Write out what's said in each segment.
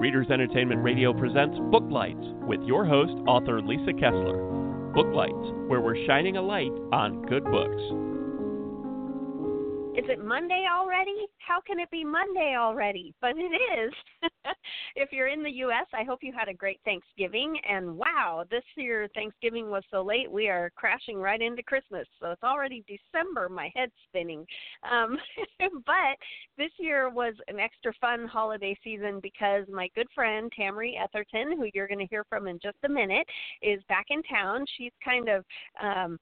Readers Entertainment Radio presents Booklights with your host, author Lisa Kessler. Booklights, where we're shining a light on good books. Is it Monday already? How can it be Monday already? But it is. if you're in the U.S., I hope you had a great Thanksgiving. And wow, this year Thanksgiving was so late, we are crashing right into Christmas. So it's already December. My head's spinning. Um, but this year was an extra fun holiday season because my good friend Tameri Etherton, who you're going to hear from in just a minute, is back in town. She's kind of um,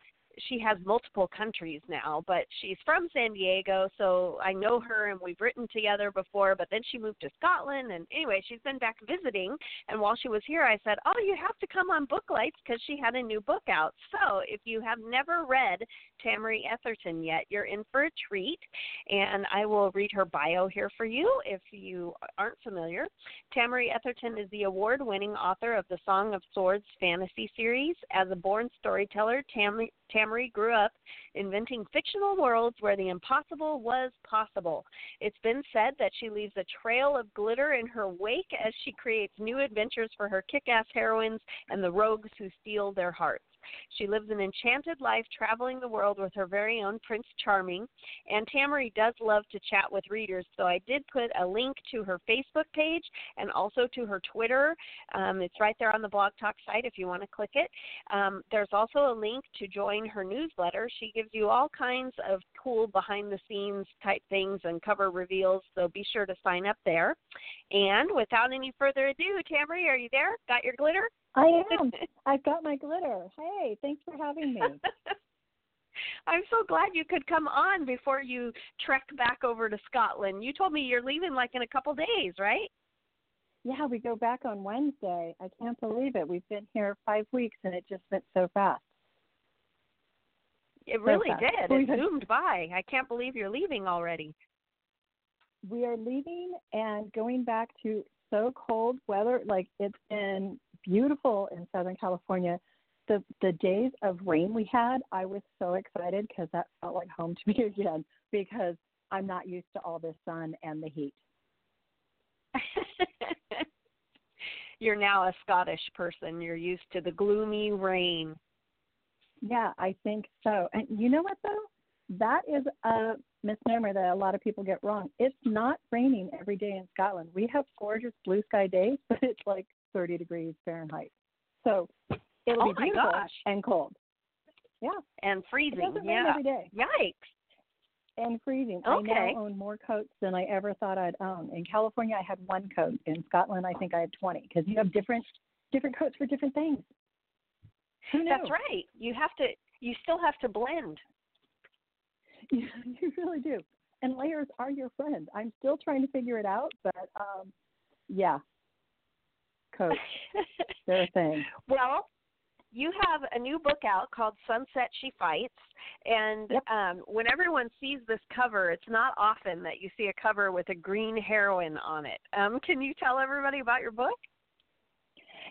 she has multiple countries now, but she's from San Diego, so I know her and we've written together before. But then she moved to Scotland, and anyway, she's been back visiting. And while she was here, I said, "Oh, you have to come on Booklights because she had a new book out." So if you have never read Tameri Etherton yet, you're in for a treat. And I will read her bio here for you if you aren't familiar. Tameri Etherton is the award-winning author of the Song of Swords fantasy series. As a born storyteller, Tameri Tameri grew up inventing fictional worlds where the impossible was possible. It's been said that she leaves a trail of glitter in her wake as she creates new adventures for her kick ass heroines and the rogues who steal their hearts. She lives an enchanted life traveling the world with her very own Prince Charming. And Tameri does love to chat with readers, so I did put a link to her Facebook page and also to her Twitter. Um, it's right there on the Blog Talk site if you want to click it. Um, there's also a link to join her newsletter. She gives you all kinds of cool behind the scenes type things and cover reveals, so be sure to sign up there. And without any further ado, Tameri, are you there? Got your glitter? I am. I've got my glitter. Hey, thanks for having me. I'm so glad you could come on before you trek back over to Scotland. You told me you're leaving like in a couple days, right? Yeah, we go back on Wednesday. I can't believe it. We've been here five weeks and it just went so fast. It really so did. It zoomed by. I can't believe you're leaving already. We are leaving and going back to so cold weather. Like it's been beautiful in Southern California. The the days of rain we had, I was so excited because that felt like home to me again because I'm not used to all the sun and the heat. You're now a Scottish person. You're used to the gloomy rain. Yeah, I think so. And you know what though? That is a misnomer that a lot of people get wrong. It's not raining every day in Scotland. We have gorgeous blue sky days, but it's like 30 degrees Fahrenheit. So it'll oh be beautiful gosh. and cold. Yeah. And freezing. It doesn't yeah. rain every day. Yikes. And freezing. Okay. I now own more coats than I ever thought I'd own. In California, I had one coat. In Scotland, I think I had 20 because you have different different coats for different things. Who knew? That's right. You have to. You still have to blend. Yeah, you really do. And layers are your friend. I'm still trying to figure it out, but um, yeah, coats. They're a thing. Well, you have a new book out called Sunset She Fights, and yep. um, when everyone sees this cover, it's not often that you see a cover with a green heroine on it. Um, can you tell everybody about your book?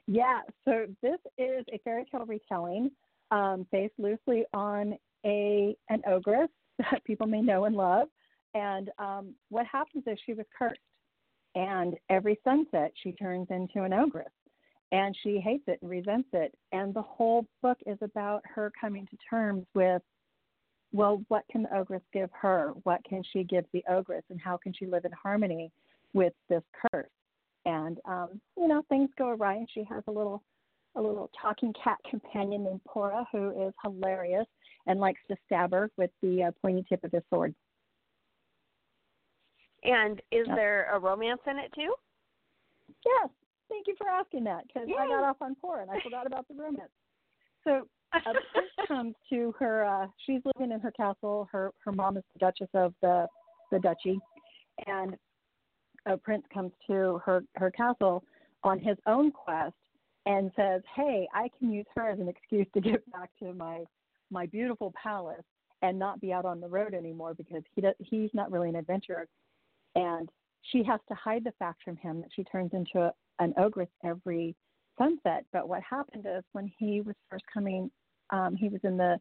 Yeah, so this is a fairy tale retelling um, based loosely on a an ogress that people may know and love. And um, what happens is she was cursed, and every sunset she turns into an ogress, and she hates it and resents it. And the whole book is about her coming to terms with, well, what can the ogress give her? What can she give the ogress, and how can she live in harmony with this curse? And um, you know, things go awry, and she has a little a little talking cat companion named Pora who is hilarious and likes to stab her with the uh, pointy tip of his sword. And is yep. there a romance in it too? Yes. Thank you for asking that because I got off on Pora and I forgot about the romance. So a prince comes to her. Uh, she's living in her castle. Her her mom is the Duchess of the the duchy, and a prince comes to her her castle on his own quest and says, "Hey, I can use her as an excuse to get back to my my beautiful palace and not be out on the road anymore because he does, he's not really an adventurer." And she has to hide the fact from him that she turns into a, an ogress every sunset. But what happened is when he was first coming, um, he was in the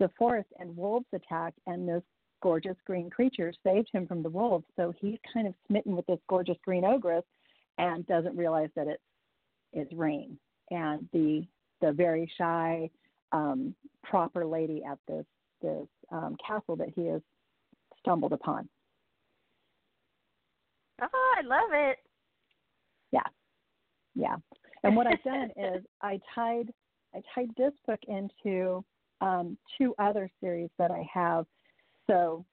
the forest and wolves attacked, and those gorgeous green creatures saved him from the wolves. So he's kind of smitten with this gorgeous green ogress and doesn't realize that it's it's Rain and the the very shy um, proper lady at this this um, castle that he has stumbled upon. Oh, I love it. Yeah, yeah. And what I've done is I tied I tied this book into um, two other series that I have. So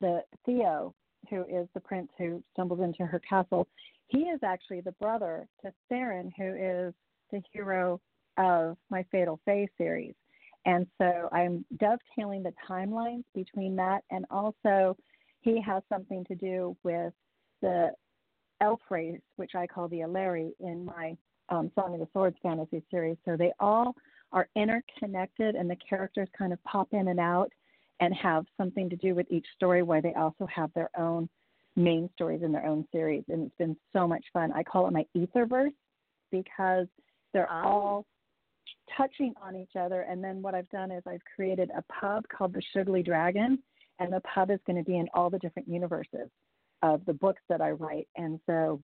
the Theo, who is the prince who stumbles into her castle, he is actually the brother to Theron, who is the hero of my Fatal Fae series. And so I'm dovetailing the timelines between that, and also he has something to do with the elf race, which I call the Eleri in my um, Song of the Swords fantasy series. So they all are interconnected, and the characters kind of pop in and out and have something to do with each story, where they also have their own main stories in their own series. And it's been so much fun. I call it my Etherverse because they're oh. all touching on each other. And then what I've done is I've created a pub called the Sugly Dragon, and the pub is going to be in all the different universes of the books that I write. And so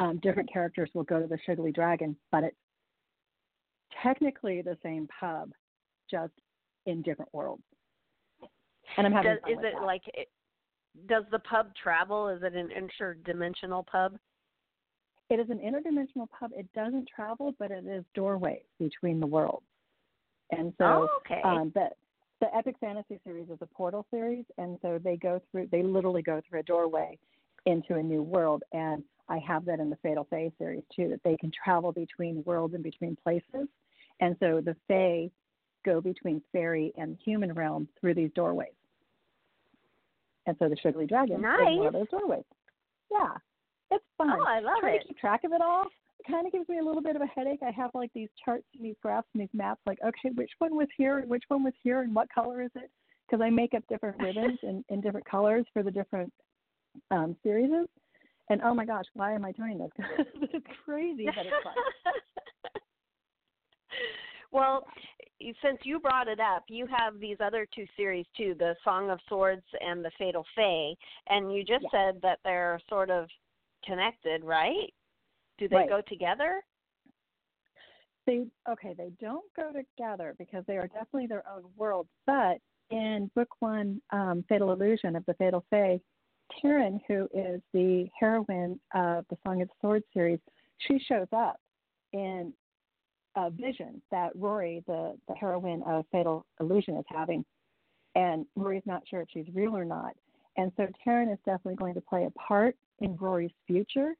um, different characters will go to the Sugly Dragon, but it's technically the same pub, just in different worlds. And I'm having does, is it that. like does the pub travel? Is it an interdimensional pub? It is an interdimensional pub. It doesn't travel, but it is doorways between the worlds. And so oh, okay. um, the the Epic Fantasy series is a portal series, and so they go through. They literally go through a doorway into a new world. And I have that in the Fatal Fae series too, that they can travel between worlds and between places. And so the Fae go between fairy and human realm through these doorways. And so the Sugly Dragon nice. is one of those doorways. Yeah, it's fun. Oh, I love Trying it. to keep track of it all kind of gives me a little bit of a headache. I have like these charts and these graphs and these maps, like, okay, which one was here and which one was here and what color is it? Because I make up different ribbons in, in different colors for the different um, series. And oh my gosh, why am I doing this? it's crazy, but it's fun. well, since you brought it up, you have these other two series too, the Song of Swords and the Fatal Fae, and you just yeah. said that they're sort of connected, right? Do they right. go together? They okay, they don't go together because they are definitely their own worlds. But in book one, um, Fatal Illusion of the Fatal Fae, Taryn, who is the heroine of the Song of the Sword series, she shows up in a vision that Rory, the, the heroine of Fatal Illusion, is having. And Rory's not sure if she's real or not. And so Taryn is definitely going to play a part in Rory's future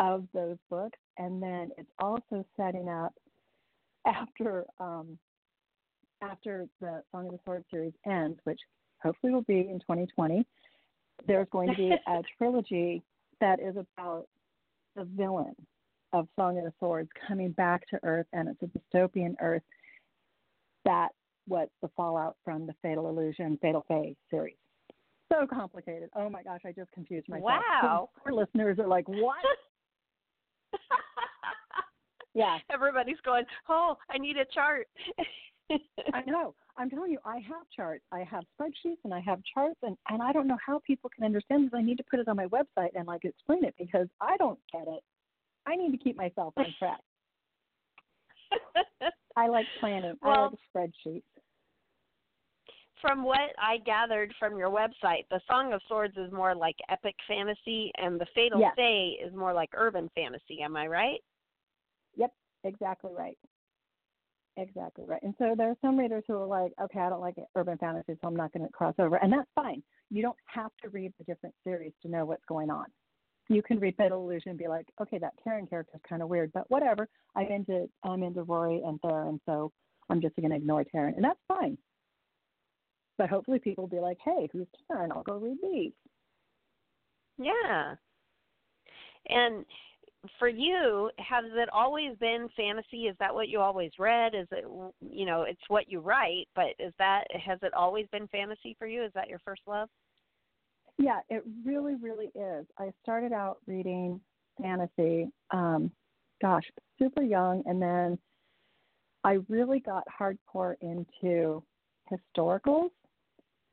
of those books, and then it's also setting up after um, after the Song of the Sword series ends, which hopefully will be in 2020. There's going to be a trilogy that is about the villain of Song of the Swords coming back to Earth, and it's a dystopian Earth. That was the fallout from the Fatal Illusion, Fatal Fae series so complicated. Oh my gosh, I just confused myself. Wow. Our listeners are like, what? Yeah. Everybody's going, oh, I need a chart. I know. I'm telling you, I have charts. I have spreadsheets and I have charts, and and I don't know how people can understand this. I need to put it on my website and like explain it because I don't get it. I need to keep myself on track. I like planning. Well, I like spreadsheets. From what I gathered from your website, the Song of Swords is more like epic fantasy, and the Fatal yes. Is more like urban fantasy. Am I right? Exactly right. Exactly right. And so there are some readers who are like, okay, I don't like urban fantasy, so I'm not going to cross over. And that's fine. You don't have to read the different series to know what's going on. You can read Fatal Illusion and be like, okay, that Taryn character is kind of weird, but whatever. I'm into I'm into Rory and Theron, so I'm just going to ignore Taryn, and that's fine. But hopefully, people will be like, hey, who's Taryn? I'll go read these. Yeah. And for you, has it always been fantasy? Is that what you always read? Is it you know, it's what you write, but is that has it always been fantasy for you? Is that your first love? Yeah, it really, really is. I started out reading fantasy, um, gosh, super young, and then I really got hardcore into historicals.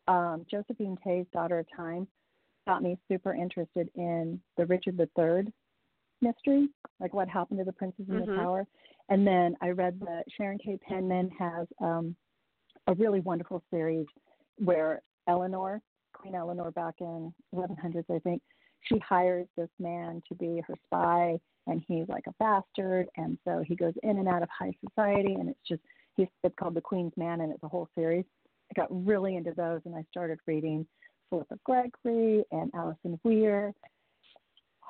Um, Josephine Tey's Daughter of Time got me super interested in the Richard III mystery, like what happened to the princess in mm-hmm. the tower. And then I read that Sharon K. Penman has um, a really wonderful series where Eleanor, Queen Eleanor back in 1100s, I think, she hires this man to be her spy, and he's like a bastard, and so he goes in and out of high society, and it's just he's it's called The Queen's Man, and it's a whole series. I got really into those, and I started reading Philippa Gregory and Alison Weir,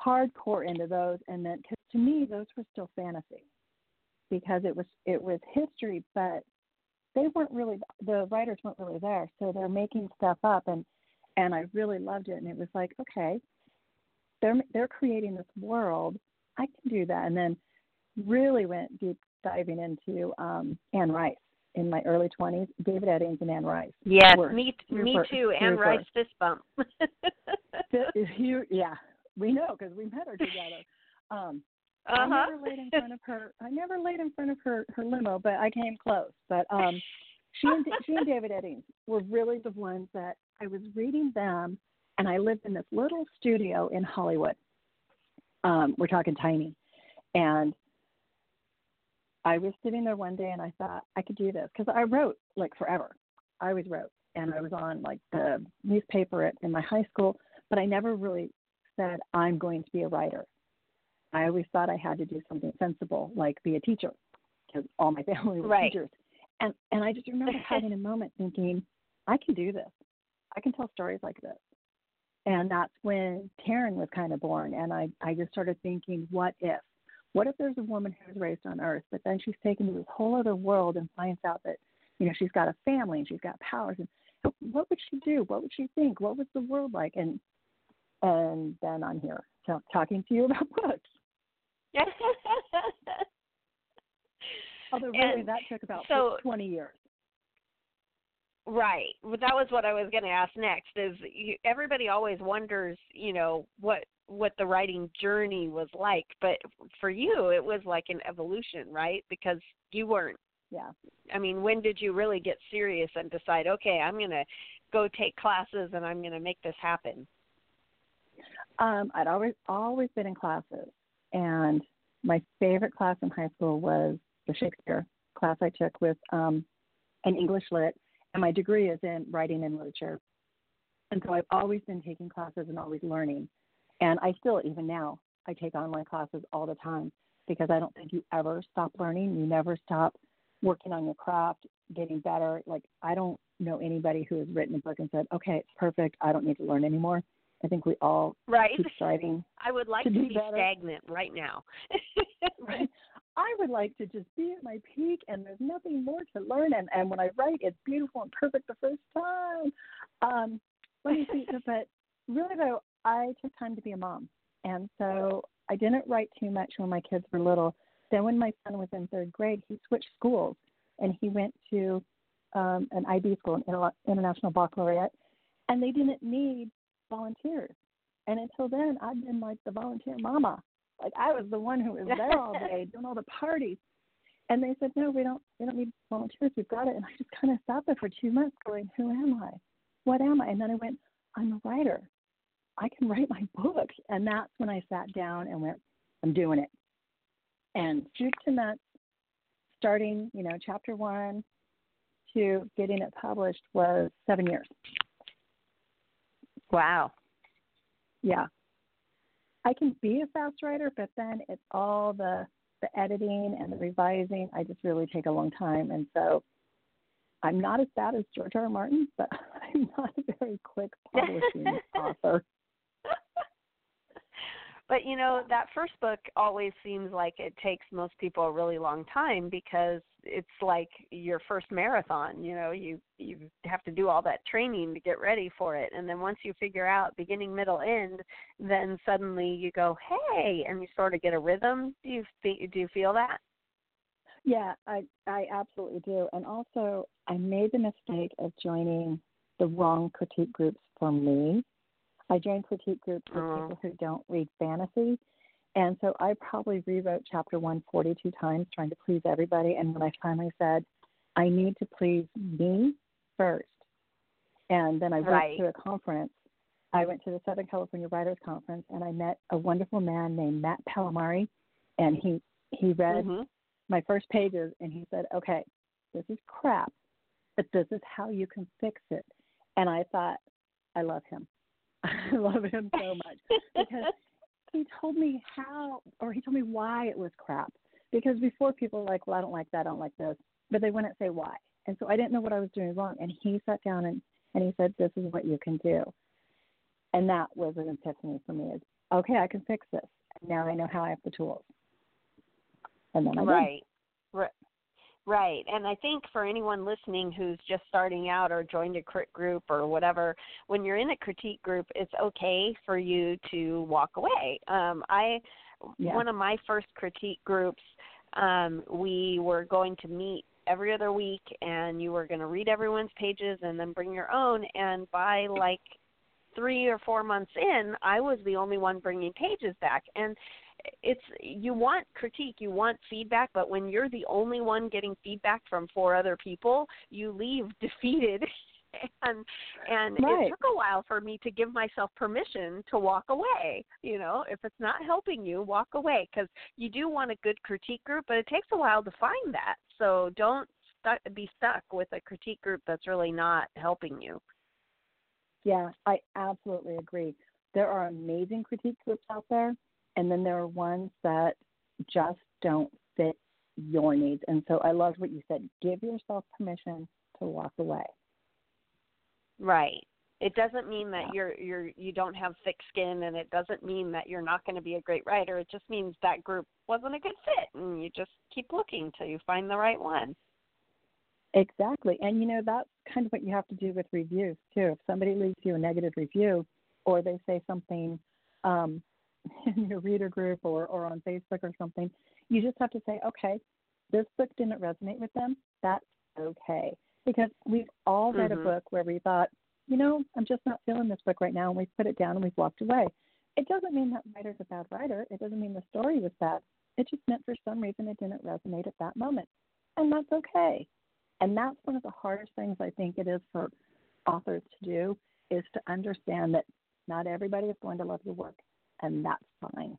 hardcore into those, and then because to me those were still fantasy because it was it was history, but they weren't really the writers weren't really there, so they're making stuff up, and and I really loved it, and it was like okay, they're they're creating this world, I can do that, and then really went deep diving into um, Anne Rice in my early 20s. David Eddings and Anne Rice. Yes, me me too. Anne Rice fist bump. Is you, yeah, we know because we met her together. Um, uh-huh. I never laid in front of her. I never laid in front of her her limo, but I came close. But um, she and she and David Eddings were really the ones that I was reading them, and I lived in this little studio in Hollywood. Um, we're talking tiny, and I was sitting there one day and I thought I could do this because I wrote like forever. I always wrote, and I was on like the newspaper at, in my high school, but I never really said I'm going to be a writer. I always thought I had to do something sensible, like be a teacher, because all my family were right. teachers. And and I just remember having a moment thinking, I can do this. I can tell stories like this. And that's when Taryn was kind of born. And I, I just started thinking, what if? What if there's a woman who was raised on earth, but then she's taken to this whole other world and finds out that, you know, she's got a family and she's got powers. And what would she do? What would she think? What was the world like? And and then I'm here t- talking to you about books. Although really, and that took about so, 20 years. Right. Well, that was what I was going to ask next. Is you, everybody always wonders, you know, what what the writing journey was like, but for you, it was like an evolution, right? Because you weren't. Yeah. I mean, when did you really get serious and decide, okay, I'm going to go take classes and I'm going to make this happen? Um, I'd always always been in classes, and my favorite class in high school was the Shakespeare class I took with um, an English lit and my degree is in writing and literature. And so I've always been taking classes and always learning. And I still, even now, I take online classes all the time because I don't think you ever stop learning. You never stop working on your craft, getting better. Like, I don't know anybody who has written a book and said, okay, it's perfect. I don't need to learn anymore. I think we all right. keep striving. I would like to, to be, be better. stagnant right now. right. I would like to just be at my peak and there's nothing more to learn. And, and when I write, it's beautiful and perfect the first time. Um, let me see. but really, though, I took time to be a mom. And so I didn't write too much when my kids were little. Then, when my son was in third grade, he switched schools and he went to um, an IB school, an International Baccalaureate, and they didn't need volunteers. And until then, I'd been like the volunteer mama. Like I was the one who was there all day doing all the parties. And they said, No, we don't we don't need volunteers, we've got it and I just kinda sat there for two months going, Who am I? What am I? And then I went, I'm a writer. I can write my books and that's when I sat down and went, I'm doing it. And soup to nuts, starting, you know, chapter one to getting it published was seven years. Wow. Yeah. I can be a fast writer, but then it's all the the editing and the revising. I just really take a long time, and so I'm not as bad as George R. R. Martin, but I'm not a very quick publishing author. But you know, that first book always seems like it takes most people a really long time because it's like your first marathon, you know, you you have to do all that training to get ready for it. And then once you figure out beginning, middle, end, then suddenly you go, "Hey," and you sort of get a rhythm. Do you think do you feel that? Yeah, I I absolutely do. And also, I made the mistake of joining the wrong critique groups for me I join critique groups with people who don't read fantasy. And so I probably rewrote chapter one forty-two times trying to please everybody. And when I finally said, I need to please me first, and then I went to a conference I went to the Southern California Writers Conference and I met a wonderful man named Matt Pallamary, and he he read mm-hmm. my first pages and he said, "Okay, this is crap, but this is how you can fix it." And I thought, I love him. I love him so much because he told me how, or he told me why it was crap. Because before people were like, well, I don't like that, I don't like this, but they wouldn't say why. And so I didn't know what I was doing wrong. And he sat down and, and he said, this is what you can do. And that was an epiphany for me is, okay, I can fix this. Now I know how I have the tools. And then I right. Did. Right. Right. And I think for anyone listening who's just starting out or joined a crit group or whatever, when you're in a critique group, it's okay for you to walk away. Um, I, yeah. one of my first critique groups, um, we were going to meet every other week and you were going to read everyone's pages and then bring your own. And by like three or four months in, I was the only one bringing pages back. And it's you want critique, you want feedback, but when you're the only one getting feedback from four other people, you leave defeated. and and right. it took a while for me to give myself permission to walk away you know if it's not helping you walk away because you do want a good critique group but it takes a while to find that so don't stuck, be stuck with a critique group that's really not helping you yeah i absolutely agree there are amazing critique groups out there and then there are ones that just don't fit your needs. And so I loved what you said. Give yourself permission to walk away. Right. It doesn't mean that you're you're you don't have thick skin and it doesn't mean that you're not going to be a great writer. It just means that group wasn't a good fit and you just keep looking till you find the right one. Exactly. And you know that's kind of what you have to do with reviews too. If somebody leaves you a negative review or they say something um, in your reader group or, or on Facebook or something, you just have to say, okay, this book didn't resonate with them. That's okay. Because we've all read mm-hmm. a book where we thought, you know, I'm just not feeling this book right now, and we've put it down and we've walked away. It doesn't mean that writer's a bad writer. It doesn't mean the story was bad. It just meant for some reason it didn't resonate at that moment. And that's okay. And that's one of the hardest things I think it is for authors to do is to understand that not everybody is going to love your work and that's fine.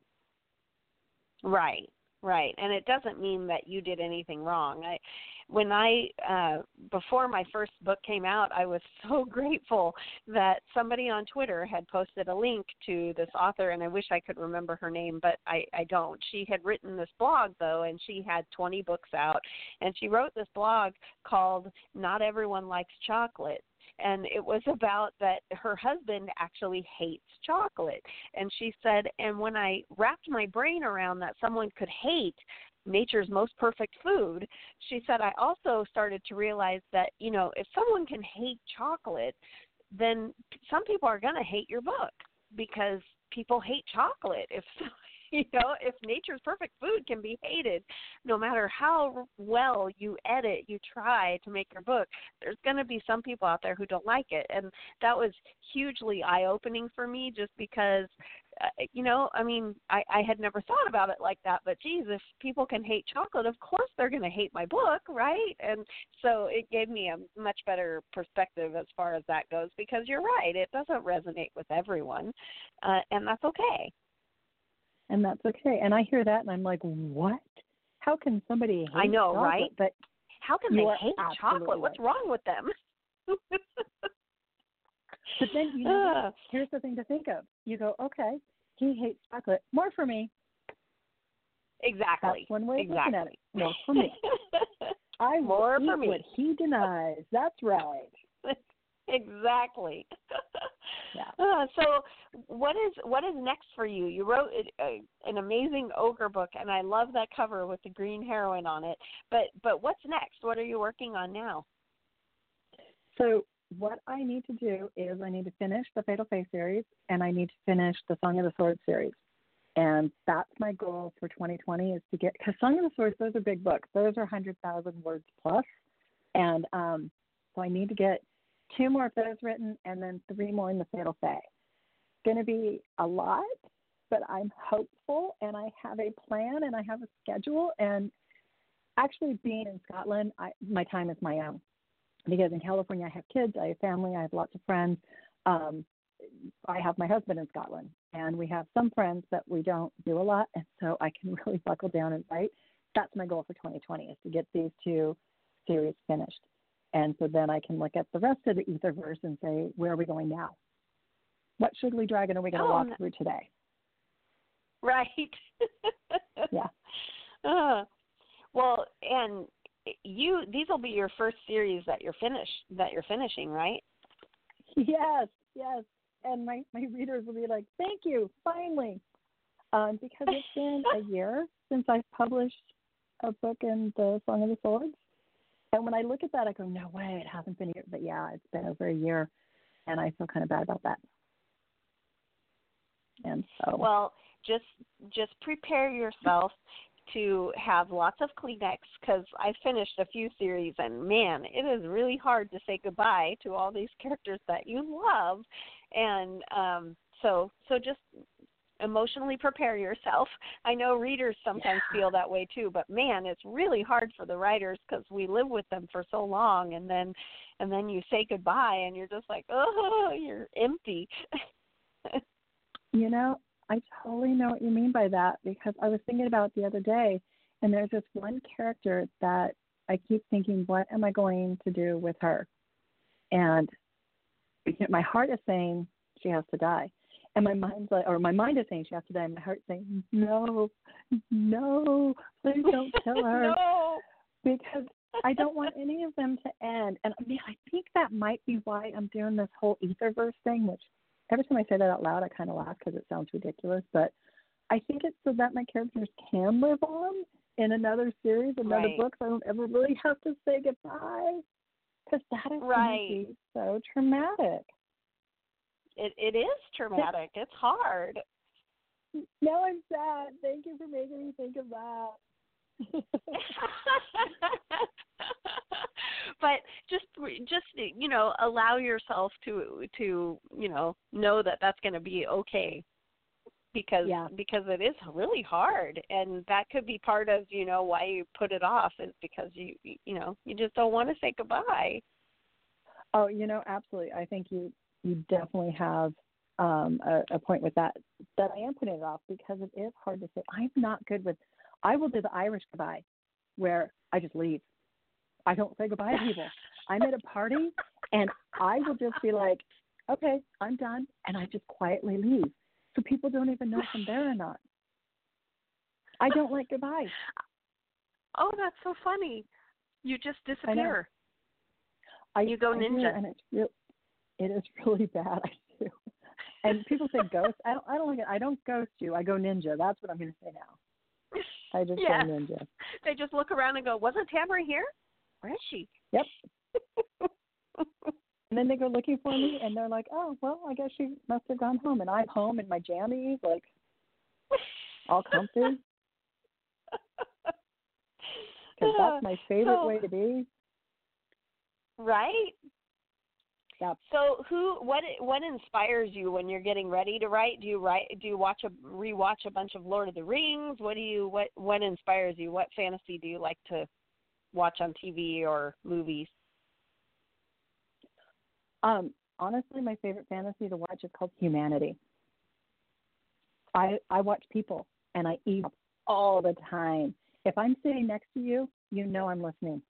Right, right. And it doesn't mean that you did anything wrong. I when I uh before my first book came out, I was so grateful that somebody on Twitter had posted a link to this author and I wish I could remember her name, but I I don't. She had written this blog though and she had 20 books out and she wrote this blog called Not Everyone Likes Chocolate and it was about that her husband actually hates chocolate. And she said and when i wrapped my brain around that someone could hate nature's most perfect food she said i also started to realize that you know if someone can hate chocolate then some people are going to hate your book because people hate chocolate. If you know, if nature's perfect food can be hated, no matter how well you edit, you try to make your book, there's going to be some people out there who don't like it. And that was hugely eye opening for me just because, uh, you know, I mean, I, I had never thought about it like that, but geez, if people can hate chocolate, of course they're going to hate my book, right? And so it gave me a much better perspective as far as that goes because you're right, it doesn't resonate with everyone, uh, and that's okay and that's okay. And I hear that, and I'm like, what? How can somebody hate I know, chocolate? right? But how can they hate chocolate? Right. What's wrong with them? but then you know, here's the thing to think of. You go, okay, he hates chocolate. More for me. Exactly. That's one way exactly. of looking at it. More for me. I More for me. what he denies. That's right. exactly. Yeah. Uh, so, what is what is next for you? You wrote a, an amazing ogre book, and I love that cover with the green heroine on it. But but what's next? What are you working on now? So what I need to do is I need to finish the Fatal Fae series, and I need to finish the Song of the Sword series. And that's my goal for 2020 is to get because Song of the Swords those are big books. Those are 100,000 words plus, and um, so I need to get two more of those written, and then three more in the Fatal. It's going to be a lot, but I'm hopeful, and I have a plan, and I have a schedule. And actually, being in Scotland, I, my time is my own because in California I have kids, I have family, I have lots of friends. Um, I have my husband in Scotland, and we have some friends that we don't do a lot, and so I can really buckle down and write. That's my goal for 2020 is to get these two series finished, and so then I can look at the rest of the Etherverse and say, where are we going now? What Sugarly Dragon are we going to oh, walk through today? Right. yeah. Uh, well, and you these will be your first series that you're finished that you're finishing, right? Yes, yes. And my my readers will be like, "Thank you, finally," um, because it's been a year since I've published a book in the Song of the Swords. And when I look at that, I go, "No way, it hasn't been a year." But yeah, it's been over a year, and I feel kind of bad about that. And so, well, just just prepare yourself to have lots of Kleenex because I finished a few series and man, it is really hard to say goodbye to all these characters that you love, and um, so so just emotionally prepare yourself. I know readers sometimes yeah. feel that way too, but man, it's really hard for the writers because we live with them for so long, and then and then you say goodbye, and you're just like, oh, you're empty. you know, I totally know what you mean by that because I was thinking about the other day, and there's this one character that I keep thinking, what am I going to do with her? And my heart is saying she has to die, and my mind's like, or my mind is saying she has to die, and my heart's saying, no, no, please don't kill her, no. because I don't want any of them to end. And I mean, I think that might be why I'm doing this whole Etherverse thing, which every time I say that out loud, I kind of laugh because it sounds ridiculous. But I think it's so that my characters can live on in another series, another right. book. So I don't ever really have to say goodbye because that is right. so traumatic. It it is traumatic. It's hard. Now I'm sad. Thank you for making me think of that. but just just you know allow yourself to to you know know that that's going to be okay because yeah. because it is really hard and that could be part of you know why you put it off is because you you know you just don't want to say goodbye oh you know absolutely i think you you definitely have um a, a point with that that i am putting it off because it is hard to say i'm not good with i will do the irish goodbye where i just leave I don't say goodbye to people. I'm at a party and I will just be like, okay, I'm done. And I just quietly leave. So people don't even know if I'm there or not. I don't like goodbye. Oh, that's so funny. You just disappear. I, you go ninja. And it's real, it is really bad. I do. And people say ghost. I don't. I don't like it. I don't ghost you. I go ninja. That's what I'm going to say now. I just yeah. go ninja. They just look around and go, "Wasn't Tameri here?" Where is she? Yep. and then they go looking for me, and they're like, "Oh, well, I guess she must have gone home." And I'm home in my jammies, like all comfy, because that's uh, my favorite way to be. Right. Yep. So who what what inspires you when you're getting ready to write? Do you write do you watch a rewatch a bunch of Lord of the Rings? What do you what what inspires you? What fantasy do you like to watch on TV or movies? Um, honestly, my favorite fantasy to watch is called Humanity. I I watch people and I eat all the time. If I'm sitting next to you, you know I'm listening.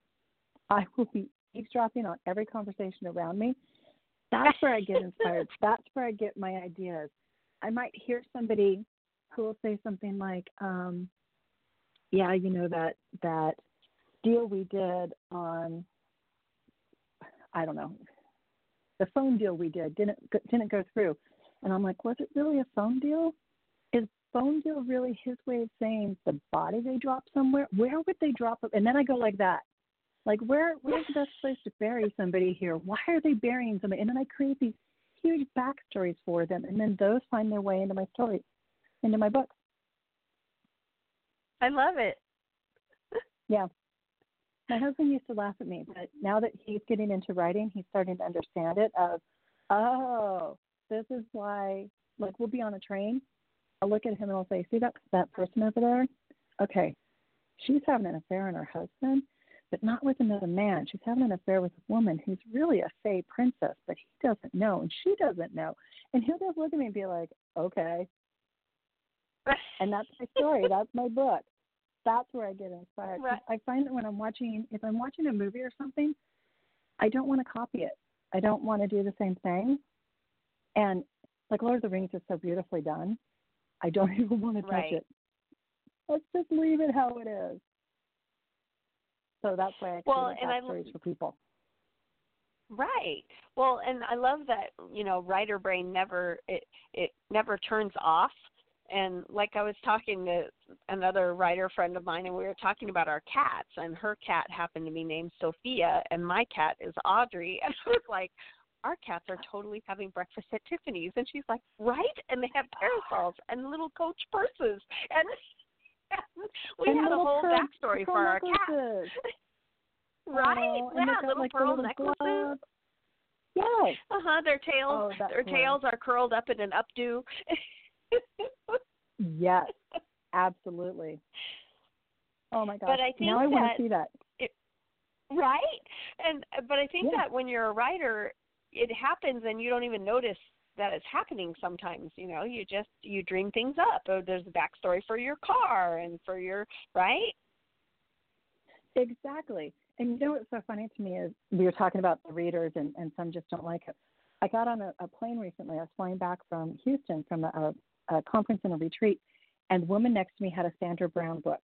I will be eavesdropping on every conversation around me. That's where I get inspired. That's where I get my ideas. I might hear somebody who will say something like, um, "Yeah, you know that that deal we did on I don't know the phone deal we did didn't didn't go through, and I'm like, was it really a phone deal? Is phone deal really his way of saying the body they dropped somewhere? Where would they drop it? And then I go like that, like where where's the best place to bury somebody here? Why are they burying somebody? And then I create these huge backstories for them, and then those find their way into my story, into my books. I love it. yeah, my husband used to laugh at me, but now that he's getting into writing, he's starting to understand it. Of, oh, this is why. Like we'll be on a train, I'll look at him and I'll say, "See that that person over there? Okay, she's having an affair on her husband. But not with another man. She's having an affair with a woman who's really a fey princess, but he doesn't know and she doesn't know. And he'll just look at me and be like, okay. And that's my story. that's my book. That's where I get inspired. Right. I find that when I'm watching, if I'm watching a movie or something, I don't want to copy it. I don't want to do the same thing. And like Lord of the Rings is so beautifully done, I don't even want to touch Right. it. Let's just leave it how it is. So that's why I Well, and I- backstories for people. Right. Well, and I love that you know writer brain never it it never turns off. And like I was talking to another writer friend of mine, and we were talking about our cats, and her cat happened to be named Sophia, and my cat is Audrey, and I was like, our cats are totally having breakfast at Tiffany's, and she's like, right, and they have parasols and little Coach purses, and we And had a whole pearl- backstory for our cat, necklaces. right? Oh, yeah, got little like pearl little necklaces. gloves. Yes. Uh huh. Their tails, Oh, their cool. tails are curled up in an updo. Yes. Absolutely. Oh my gosh. But I think now I want that- to see that. right. And but I think Yeah. that when you're a writer, it happens and you don't even notice that it's happening. Sometimes, you know, you just you dream things up. Or there's a backstory for your car and for your right. Exactly. And you know what's so funny to me is we were talking about the readers and, and some just don't like it. I got on a, a plane recently. I was flying back from Houston from a, a conference and a retreat, and the woman next to me had a Sandra Brown book.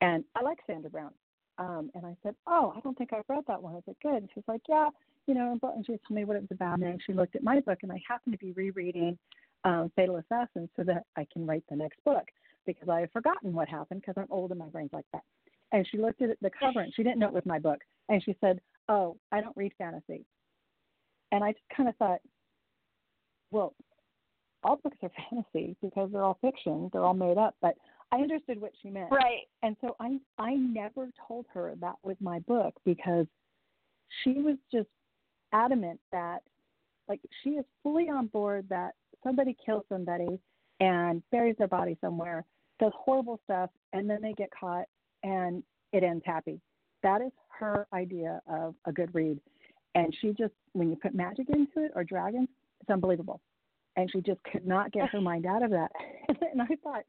And I like Sandra Brown. Um, and I said, Oh, I don't think I've read that one. I said, Good. And she's like, Yeah, you know, and she told me what it was about. And then she looked at my book, and I happened to be rereading um, Fatal Assassin so that I can write the next book because I have forgotten what happened because I'm old and my brain's like that. And she looked at the cover and she didn't know it was my book. And she said, Oh, I don't read fantasy. And I just kind of thought, well, all books are fantasy because they're all fiction, they're all made up. But I understood what she meant. Right. And so I I never told her that was my book because she was just adamant that like she is fully on board that somebody kills somebody and buries their body somewhere, does horrible stuff, and then they get caught and it ends happy. That is her idea of a good read. And she just when you put magic into it or dragons, it's unbelievable. And she just could not get her mind out of that. and I thought,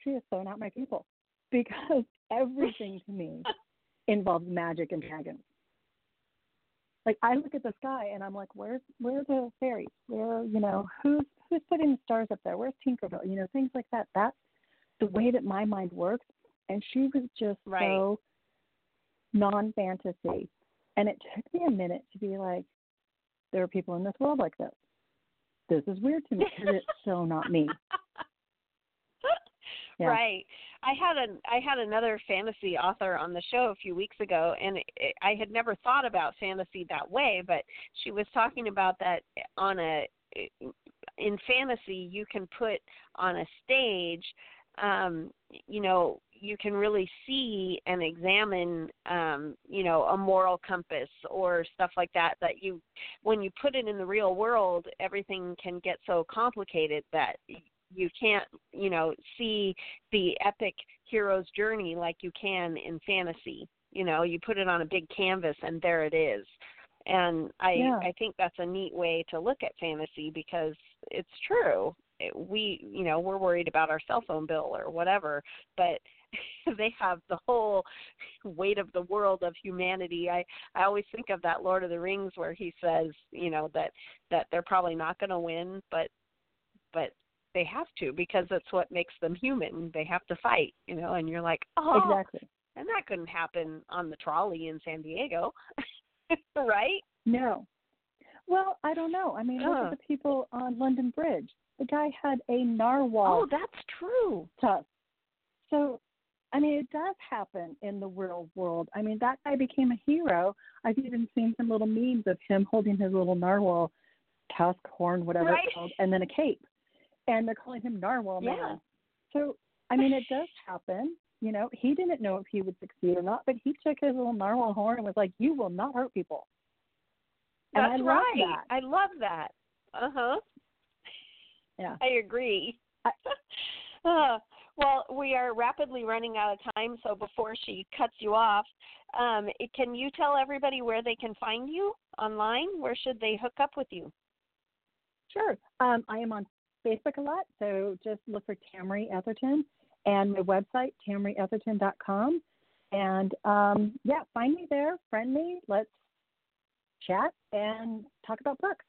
she is so not my people because everything to me involves magic and dragons. Like I look at the sky and I'm like, where's where are the fairies? Where you know who's who's putting the stars up there? Where's Tinkerbell? You know things like that. That's the way that my mind works. And she was just Right. so non-fantasy, and it took me a minute to be like, there are people in this world like this. This is weird to me because it's so not me. Yeah. Right. I had a I had another fantasy author on the show a few weeks ago, and it, I had never thought about fantasy that way. But she was talking about that on a in fantasy you can put on a stage, um, you know, you can really see and examine, um, you know, a moral compass or stuff like that. That you, when you put it in the real world, everything can get so complicated that you can't you know see the epic hero's journey like you can in fantasy. You know you put it on a big canvas and there it is. And i Yeah. i think that's a neat way to look at fantasy because it's true. It, we you know we're worried about our cell phone bill or whatever but they have the whole weight of the world of humanity. I i always think of that lord of the rings where he says you know that that they're probably not going to win but but they have to because that's what makes them human. They have to fight, you know, and you're like, oh, Exactly. and that couldn't happen on the trolley in San Diego, right? No. Well, I don't know. I mean, look Uh. at the people on London Bridge. The guy had a narwhal Oh, that's true. tusk. So, I mean, it does happen in the real world. I mean, that guy became a hero. I've even seen some little memes of him holding his little narwhal tusk, horn, whatever Right. it's called, and then a cape. And they're calling him Narwhal Man. Yeah. So, I mean, it does happen. You know, he didn't know if he would succeed or not, but he took his little narwhal horn and was like, "You will not hurt people." And That's I love right. that. I love that. Uh huh. Yeah. I agree. I- uh, Well, we are rapidly running out of time, so before she cuts you off, um, can you tell everybody where they can find you online? Where should they hook up with you? Sure. Um, I am on Facebook a lot, so just look for Tameri Etherton and my website, tamerietherton.com. And um, yeah, find me there, friend me, let's chat and talk about books.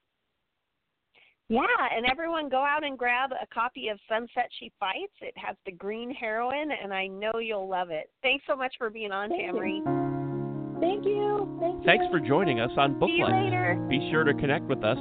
Yeah, and everyone go out and grab a copy of Sunset She Fights. It has the green heroine, and I know you'll love it. Thanks so much for being on, Thank Tameri. You. Thank you. Thank you. Thanks for joining us on See you Booklight. later. Be sure to connect with us